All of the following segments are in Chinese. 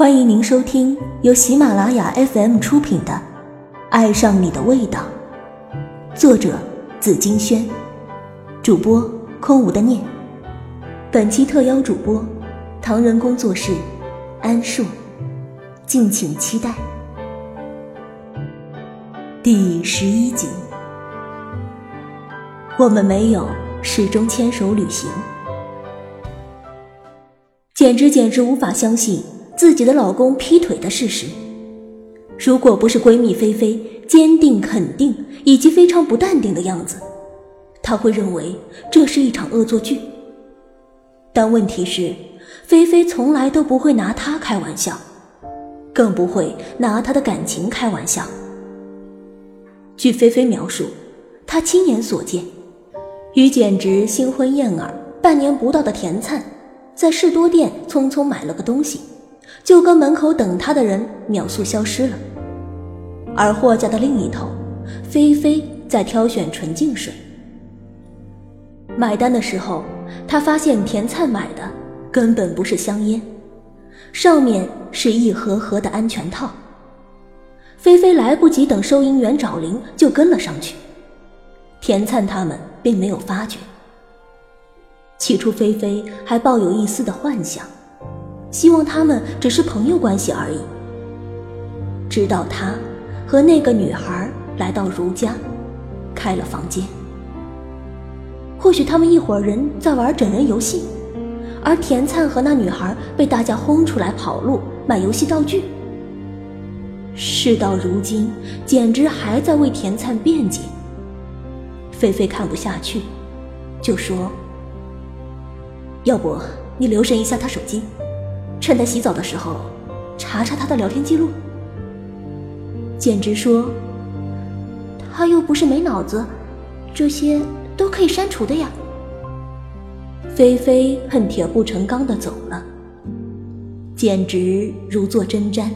欢迎您收听由喜马拉雅 FM 出品的《爱上你的味道》，作者紫金轩，主播空无的念。本期特邀主播唐人工作室安树，敬请期待。第十一集，我们没有始终牵手旅行，简直简直无法相信。自己的老公劈腿的事实，如果不是闺蜜菲菲坚定肯定以及非常不淡定的样子，她会认为这是一场恶作剧。但问题是，菲菲从来都不会拿她开玩笑，更不会拿她的感情开玩笑。据菲菲描述，她亲眼所见，与简直新婚燕尔半年不到的田灿，在士多店匆匆买了个东西。就跟门口等他的人秒速消失了，而货架的另一头，菲菲在挑选纯净水。买单的时候，他发现田灿买的根本不是香烟，上面是一盒盒的安全套。菲菲来不及等收银员找零，就跟了上去。田灿他们并没有发觉。起初，菲菲还抱有一丝的幻想。希望他们只是朋友关系而已。直到他和那个女孩来到如家，开了房间。或许他们一伙人在玩整人游戏，而田灿和那女孩被大家轰出来跑路买游戏道具。事到如今，简直还在为田灿辩解。菲菲看不下去，就说：“要不你留神一下他手机。”趁他洗澡的时候，查查他的聊天记录。简直说，他又不是没脑子，这些都可以删除的呀。菲菲恨铁不成钢的走了，简直如坐针毡，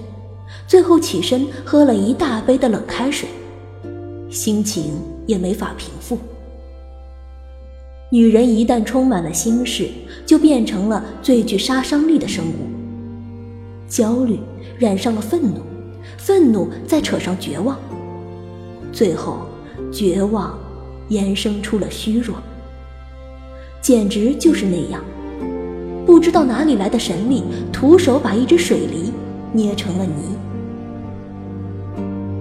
最后起身喝了一大杯的冷开水，心情也没法平复。女人一旦充满了心事，就变成了最具杀伤力的生物。焦虑染上了愤怒，愤怒再扯上绝望，最后绝望延伸出了虚弱。简直就是那样，不知道哪里来的神力，徒手把一只水梨捏成了泥。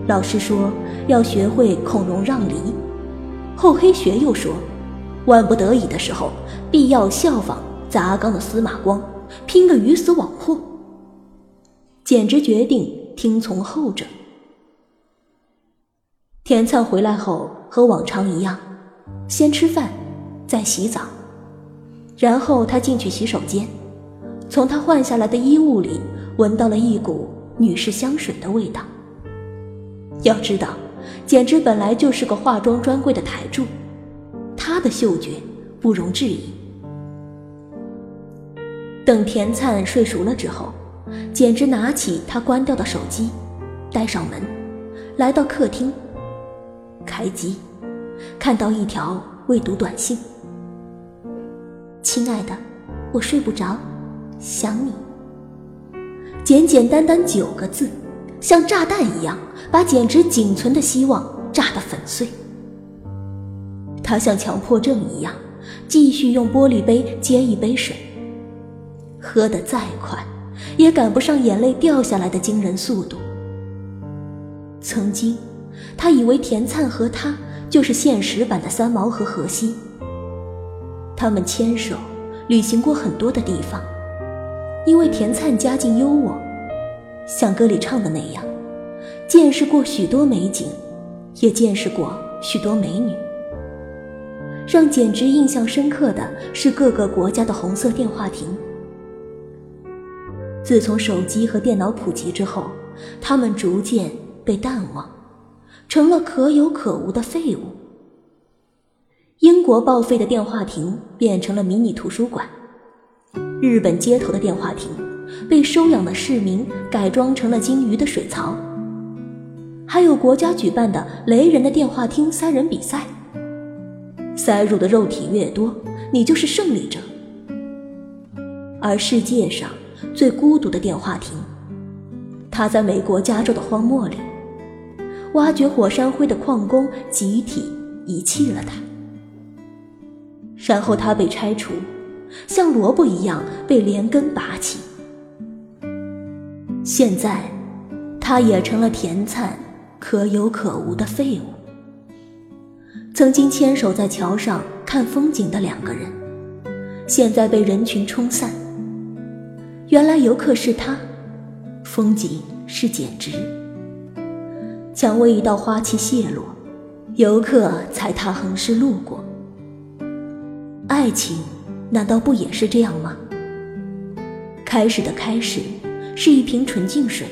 老师说要学会孔融让梨，厚黑学又说，万不得已的时候，必要效仿砸缸的司马光，拼个鱼死网破。简直决定听从后者。田灿回来后和往常一样，先吃饭，再洗澡，然后他进去洗手间，从他换下来的衣物里闻到了一股女士香水的味道。要知道，简直本来就是个化妆专柜的台柱，他的嗅觉不容置疑。等田灿睡熟了之后。简直拿起他关掉的手机，带上门，来到客厅，开机，看到一条未读短信：“亲爱的，我睡不着，想你。”简简单单九个字，像炸弹一样，把简直仅存的希望炸得粉碎。他像强迫症一样，继续用玻璃杯接一杯水，喝得再快。也赶不上眼泪掉下来的惊人速度。曾经，他以为田灿和他就是现实版的三毛和荷西。他们牵手旅行过很多的地方，因为田灿家境优渥，像歌里唱的那样，见识过许多美景，也见识过许多美女。让简直印象深刻的是各个国家的红色电话亭。自从手机和电脑普及之后，他们逐渐被淡忘，成了可有可无的废物。英国报废的电话亭变成了迷你图书馆，日本街头的电话亭被收养的市民改装成了金鱼的水槽，还有国家举办的雷人的电话厅塞人比赛，塞入的肉体越多，你就是胜利者。而世界上。最孤独的电话亭，他在美国加州的荒漠里，挖掘火山灰的矿工集体遗弃了他，然后他被拆除，像萝卜一样被连根拔起。现在，他也成了田灿可有可无的废物。曾经牵手在桥上看风景的两个人，现在被人群冲散。原来游客是他，风景是简直。蔷薇一道花期谢落，游客踩踏横尸路过。爱情难道不也是这样吗？开始的开始是一瓶纯净水，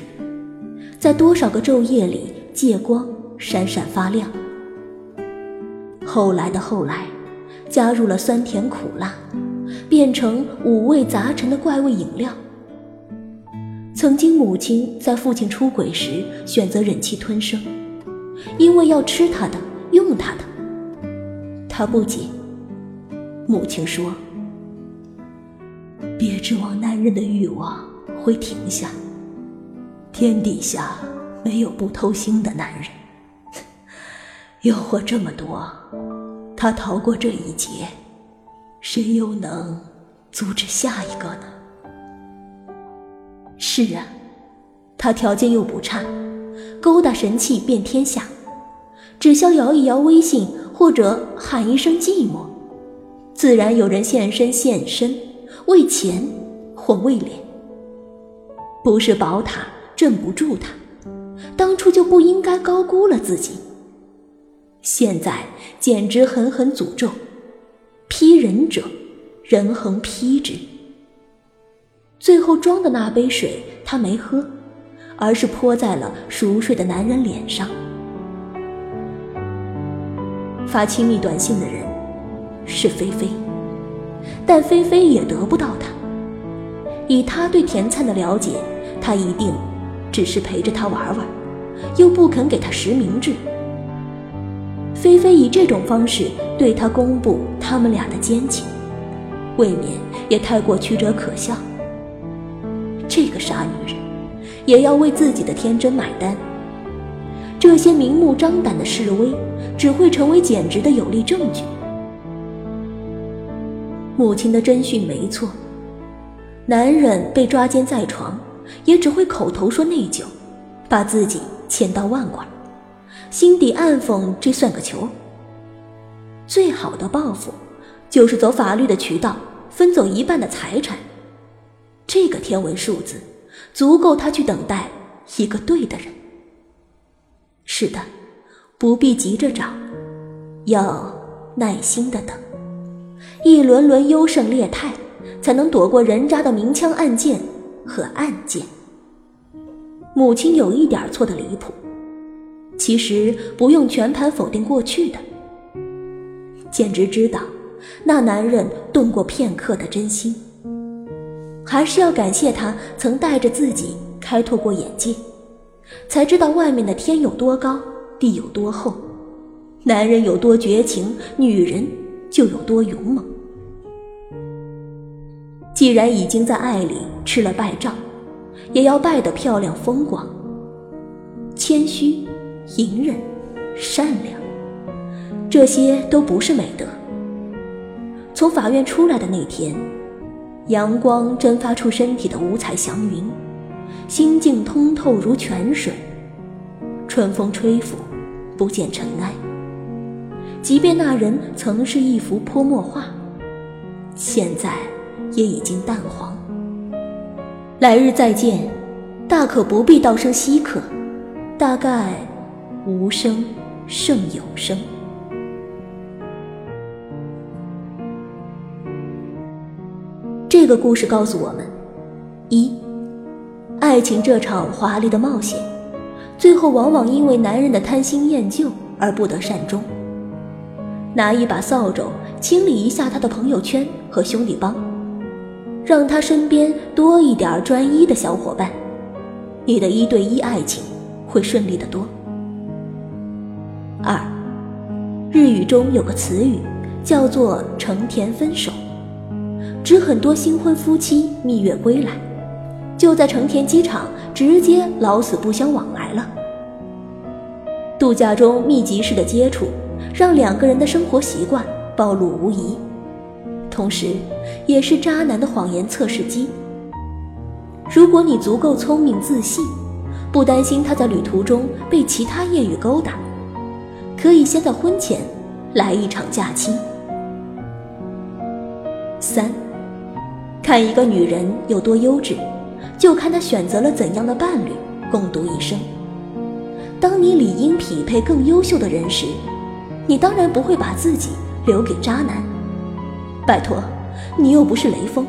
在多少个昼夜里借光，闪闪发亮。后来的后来，加入了酸甜苦辣，变成五味杂陈的怪味饮料。曾经母亲在父亲出轨时选择忍气吞声，因为要吃他的，用他的。他不解。母亲说：“别指望男人的欲望会停下，天底下没有不偷腥的男人。”诱惑这么多，他逃过这一劫，谁又能阻止下一个呢？是啊，他条件又不差，勾搭神器遍天下，只需摇一摇微信或者喊一声寂寞，自然有人现身现身，为钱或为脸。不是宝塔镇不住他，当初就不应该高估了自己。现在简直狠狠诅咒，劈人者，人恒劈之。最后装的那杯水他没喝，而是泼在了熟睡的男人脸上。发亲密短信的人是菲菲，但菲菲也得不到他。以他对田灿的了解，他一定只是陪着他玩玩，又不肯给他实名制。菲菲以这种方式对他公布他们俩的奸情，未免也太过曲折可笑。这个傻女人，也要为自己的天真买单。这些明目张胆的示威，只会成为简直的有力证据。母亲的侦讯没错，男人被抓奸在床，也只会口头说内疚，把自己千刀万剐。心底暗讽这算个球。最好的报复，就是走法律的渠道，分走一半的财产。这个天文数字，足够他去等待一个对的人。是的，不必急着找，要耐心的等，一轮轮优胜劣汰，才能躲过人渣的明枪暗箭和暗箭。母亲有一点错的离谱。其实不用全盘否定过去的，简直知道那男人动过片刻的真心，还是要感谢他曾带着自己开拓过眼界，才知道外面的天有多高，地有多厚，男人有多绝情，女人就有多勇猛。既然已经在爱里吃了败仗，也要败得漂亮风光，谦虚。隐忍、善良，这些都不是美德。从法院出来的那天，阳光蒸发出身体的五彩祥云，心境通透如泉水。春风吹拂，不见尘埃。即便那人曾是一幅泼墨画，现在也已经淡黄。来日再见，大可不必道声稀客，大概。无声胜有声。个故事告诉我们：一，爱情这场华丽的冒险，最后往往因为男人的贪新厌旧而不得善终。拿一把扫帚清理一下他的朋友圈和兄弟帮，让他身边多一点专一的小伙伴，你的一对一爱情会顺利的多。二，日语中有个词语，叫做“成田分手”，指很多新婚夫妻蜜月归来，就在成田机场直接老死不相往来了。度假中密集式的接触，让两个人的生活习惯暴露无遗，同时，也是渣男的谎言测试机。如果你足够聪明自信，不担心他在旅途中被其他艳遇勾搭，可以先在婚前来一场假期。三，看一个女人有多优质。就看她选择了怎样的伴侣共度一生。当你理应匹配更优秀的人时，你当然不会把自己留给渣男。拜托，你又不是雷锋。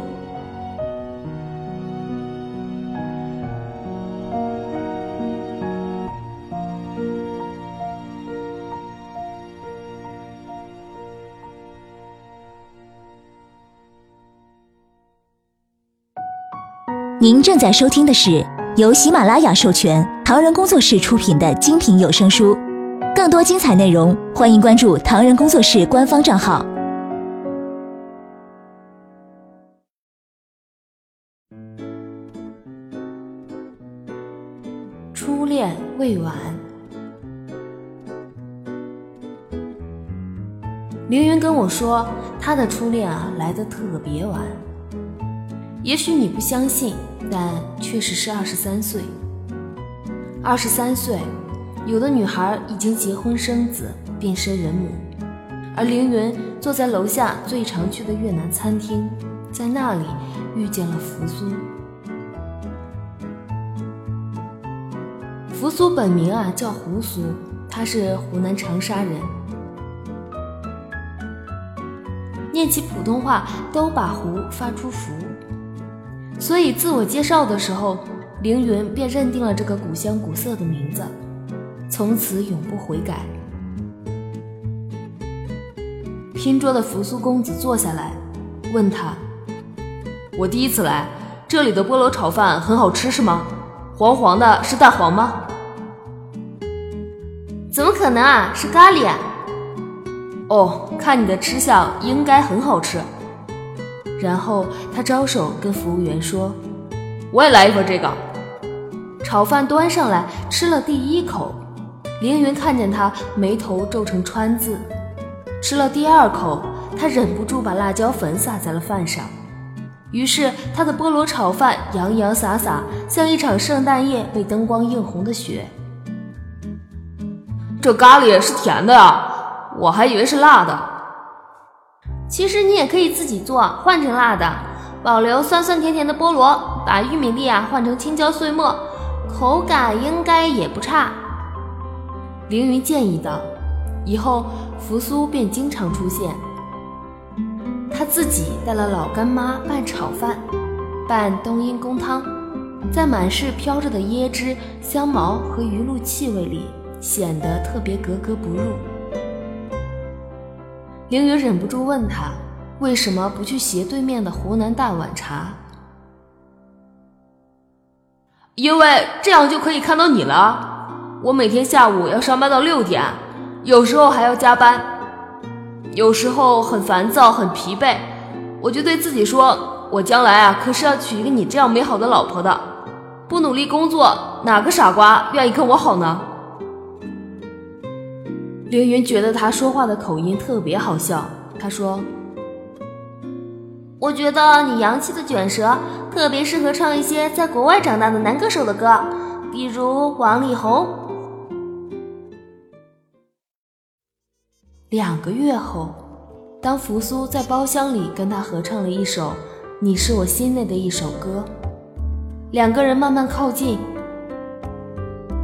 您正在收听的是由喜马拉雅授权、唐人工作室出品的精品有声书，更多精彩内容，欢迎关注唐人工作室官方账号。初恋未晚，凌云跟我说，他的初恋啊来的特别晚。也许你不相信。但确实是二十三岁。二十三岁，有的女孩已经结婚生子，变身人母，而凌云坐在楼下最常去的越南餐厅，在那里遇见了扶苏。扶苏本名啊叫胡苏，他是湖南长沙人，念起普通话都把胡发出福。所以自我介绍的时候，凌云便认定了这个古香古色的名字，从此永不悔改。拼桌的扶苏公子坐下来，问他：“我第一次来，这里的菠萝炒饭很好吃是吗？黄黄的，是蛋黄吗？”“怎么可能啊，是咖喱。”“哦，看你的吃相，应该很好吃。”然后他招手跟服务员说：“我也来一份这个。”炒饭端上来，吃了第一口，凌云看见他眉头皱成川字；吃了第二口，他忍不住把辣椒粉撒在了饭上。于是他的菠萝炒饭洋洋洒洒，像一场圣诞夜被灯光映红的雪。这咖喱是甜的啊，我还以为是辣的。其实你也可以自己做，换成辣的，保留酸酸甜甜的菠萝，把玉米粒啊换成青椒碎末，口感应该也不差。凌云建议道：“以后扶苏便经常出现。他自己带了老干妈拌炒饭，拌冬阴功汤，在满是飘着的椰汁、香茅和鱼露气味里，显得特别格格不入。”凌宇忍不住问他：“为什么不去斜对面的湖南大碗茶？”因为这样就可以看到你了。我每天下午要上班到六点，有时候还要加班，有时候很烦躁、很疲惫，我就对自己说：“我将来啊，可是要娶一个你这样美好的老婆的。不努力工作，哪个傻瓜愿意跟我好呢？”凌云觉得他说话的口音特别好笑，他说：“我觉得你洋气的卷舌特别适合唱一些在国外长大的男歌手的歌，比如王力宏。”两个月后，当扶苏在包厢里跟他合唱了一首《你是我心内的一首歌》，两个人慢慢靠近，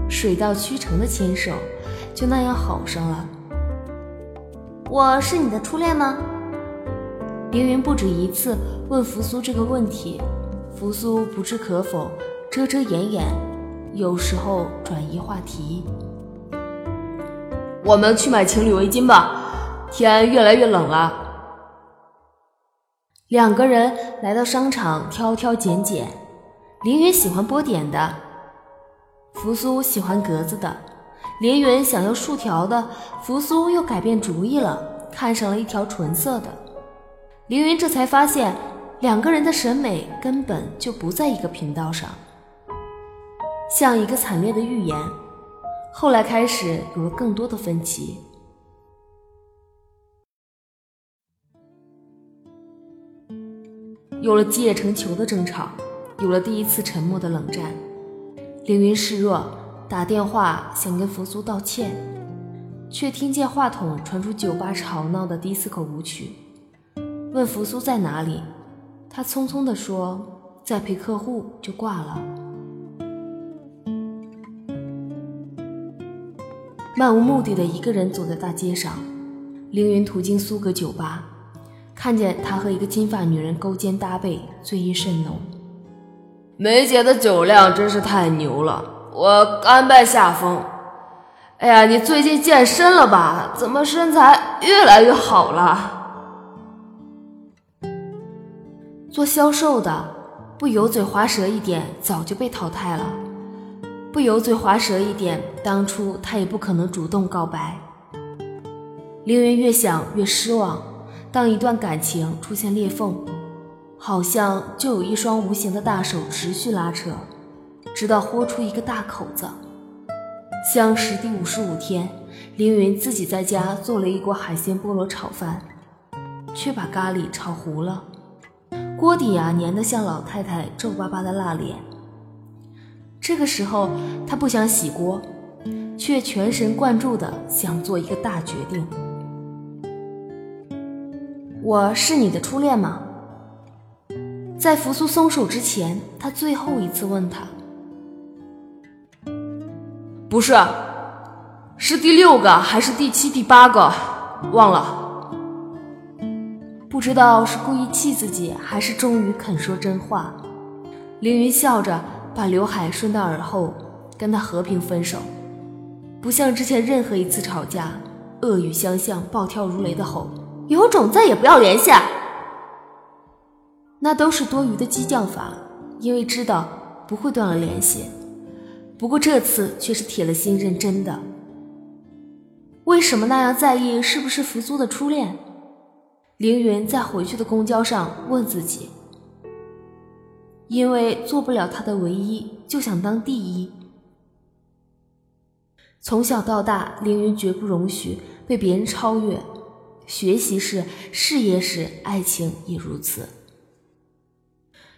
水到渠成的牵手。就那样好上了。我是你的初恋吗？凌云不止一次问扶苏这个问题，扶苏不置可否，遮遮掩掩，有时候转移话题。我们去买情侣围巾吧，天越来越冷了。两个人来到商场，挑挑拣拣。凌云喜欢波点的，扶苏喜欢格子的。连云想要竖条的，扶苏又改变主意了，看上了一条纯色的。凌云这才发现，两个人的审美根本就不在一个频道上，像一个惨烈的预言。后来开始有了更多的分歧，有了积液成球的争吵，有了第一次沉默的冷战。凌云示弱，打电话想跟扶苏道歉，却听见话筒传出酒吧吵闹的迪斯科舞曲，问扶苏在哪里。他匆匆地说：“在陪客户。”就挂了。漫无目的的一个人走在大街上，凌云途经苏格酒吧，看见他和一个金发女人勾肩搭背，醉意甚浓。梅姐的酒量真是太牛了，我甘拜下风。哎呀，你最近健身了吧？怎么身材越来越好了？做销售的，不油嘴滑舌一点，早就被淘汰了。不油嘴滑舌一点，当初他也不可能主动告白。凌云越想越失望。当一段感情出现裂缝，好像就有一双无形的大手持续拉扯，直到豁出一个大口子。相识第五十五天，凌云自己在家做了一锅海鲜菠萝炒饭，却把咖喱炒糊了。锅底呀，粘得像老太太皱巴巴的辣脸。这个时候，他不想洗锅，却全神贯注地想做一个大决定。我是你的初恋吗？在扶苏松手之前，他最后一次问他。不是，是第六个还是第七、第八个？忘了。不知道是故意气自己，还是终于肯说真话。凌云笑着把刘海顺到耳后，跟他和平分手，不像之前任何一次吵架，恶语相向，暴跳如雷的吼：“有种再也不要联系！”那都是多余的激将法，因为知道不会断了联系。不过这次却是铁了心认真的。为什么那样在意是不是扶苏的初恋？凌云在回去的公交上问自己：“因为做不了他的唯一，就想当第一。从小到大，凌云绝不容许被别人超越，学习是，事业是，爱情也如此。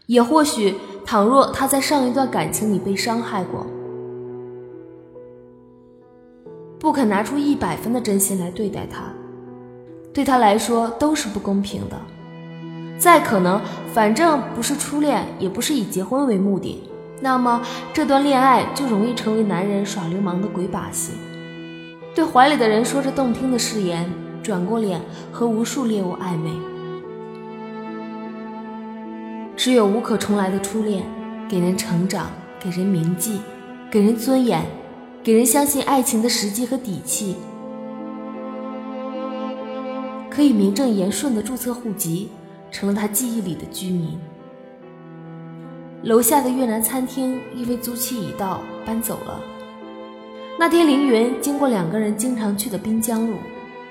也或许，倘若他在上一段感情里被伤害过，不肯拿出一百分的真心来对待他。”对他来说都是不公平的。再可能，反正不是初恋，也不是以结婚为目的，那么这段恋爱就容易成为男人耍流氓的鬼把戏。对怀里的人说着动听的誓言，转过脸和无数猎物暧昧。只有无可重来的初恋，给人成长，给人铭记，给人尊严，给人相信爱情的时机和底气。可以名正言顺的注册户籍，成了他记忆里的居民。楼下的越南餐厅因为租期已到，搬走了。那天凌云经过两个人经常去的滨江路，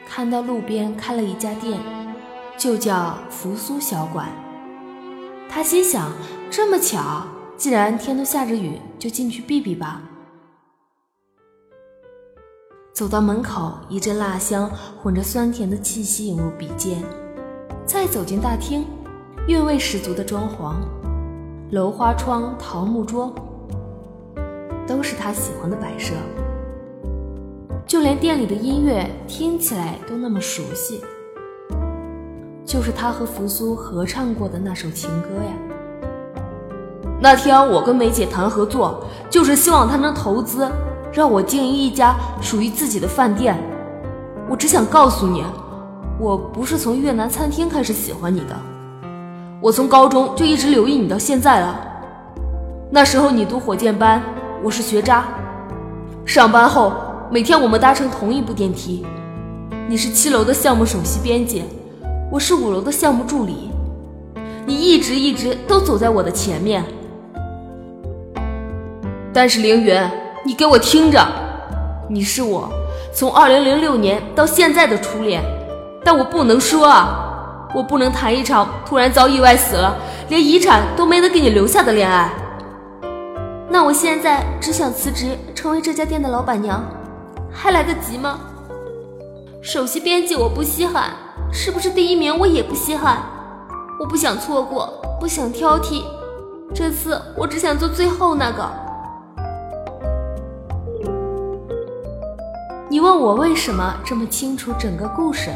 看到路边开了一家店，就叫扶苏小馆。他心想：这么巧，既然天都下着雨，就进去避避吧。走到门口，一阵辣香混着酸甜的气息涌入鼻尖。再走进大厅，韵味十足的装潢，楼花窗、桃木桌，都是他喜欢的摆设。就连店里的音乐听起来都那么熟悉，就是他和扶苏合唱过的那首情歌呀。那天我跟梅姐谈合作，就是希望她能投资。让我经营一家属于自己的饭店。我只想告诉你，我不是从越南餐厅开始喜欢你的，我从高中就一直留意你到现在了。那时候你读火箭班，我是学渣。上班后，每天我们搭乘同一部电梯。你是七楼的项目首席编辑，我是五楼的项目助理。你一直一直都走在我的前面。但是凌云。你给我听着，你是我从二零零六年到现在的初恋，但我不能说啊，我不能谈一场突然遭意外死了连遗产都没能给你留下的恋爱。那我现在只想辞职，成为这家店的老板娘，还来得及吗？首席编辑我不稀罕，是不是第一名我也不稀罕。我不想错过，不想挑剔，这次我只想做最后那个。你问我为什么这么清楚整个故事？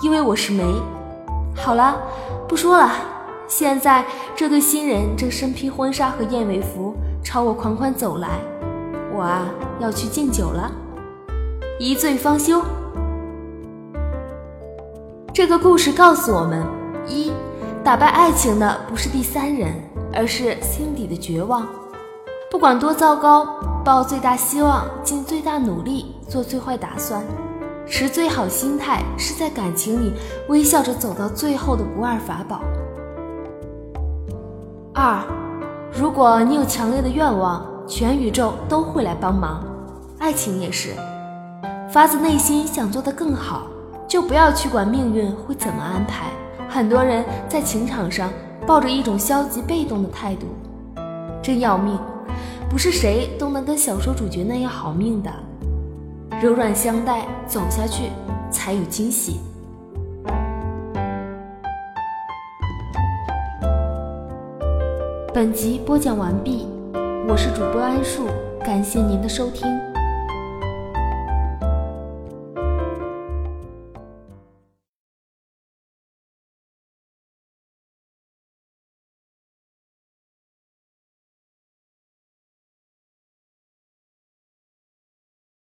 因为我是梅。好了，不说了。现在这对新人正身披婚纱和燕尾服朝我款款走来，我啊要去敬酒了。一醉方休。这个故事告诉我们：一，打败爱情的不是第三人，而是心底的绝望。不管多糟糕，抱最大希望，尽最大努力，做最坏打算，持最好心态，是在感情里微笑着走到最后的不二法宝。二，如果你有强烈的愿望，全宇宙都会来帮忙。爱情也是，发自内心想做得更好，就不要去管命运会怎么安排。很多人在情场上抱着一种消极被动的态度，真要命。不是谁都能跟小说主角那样好命的，柔软相待，走下去才有惊喜。本集播讲完毕，我是主播安树，感谢您的收听。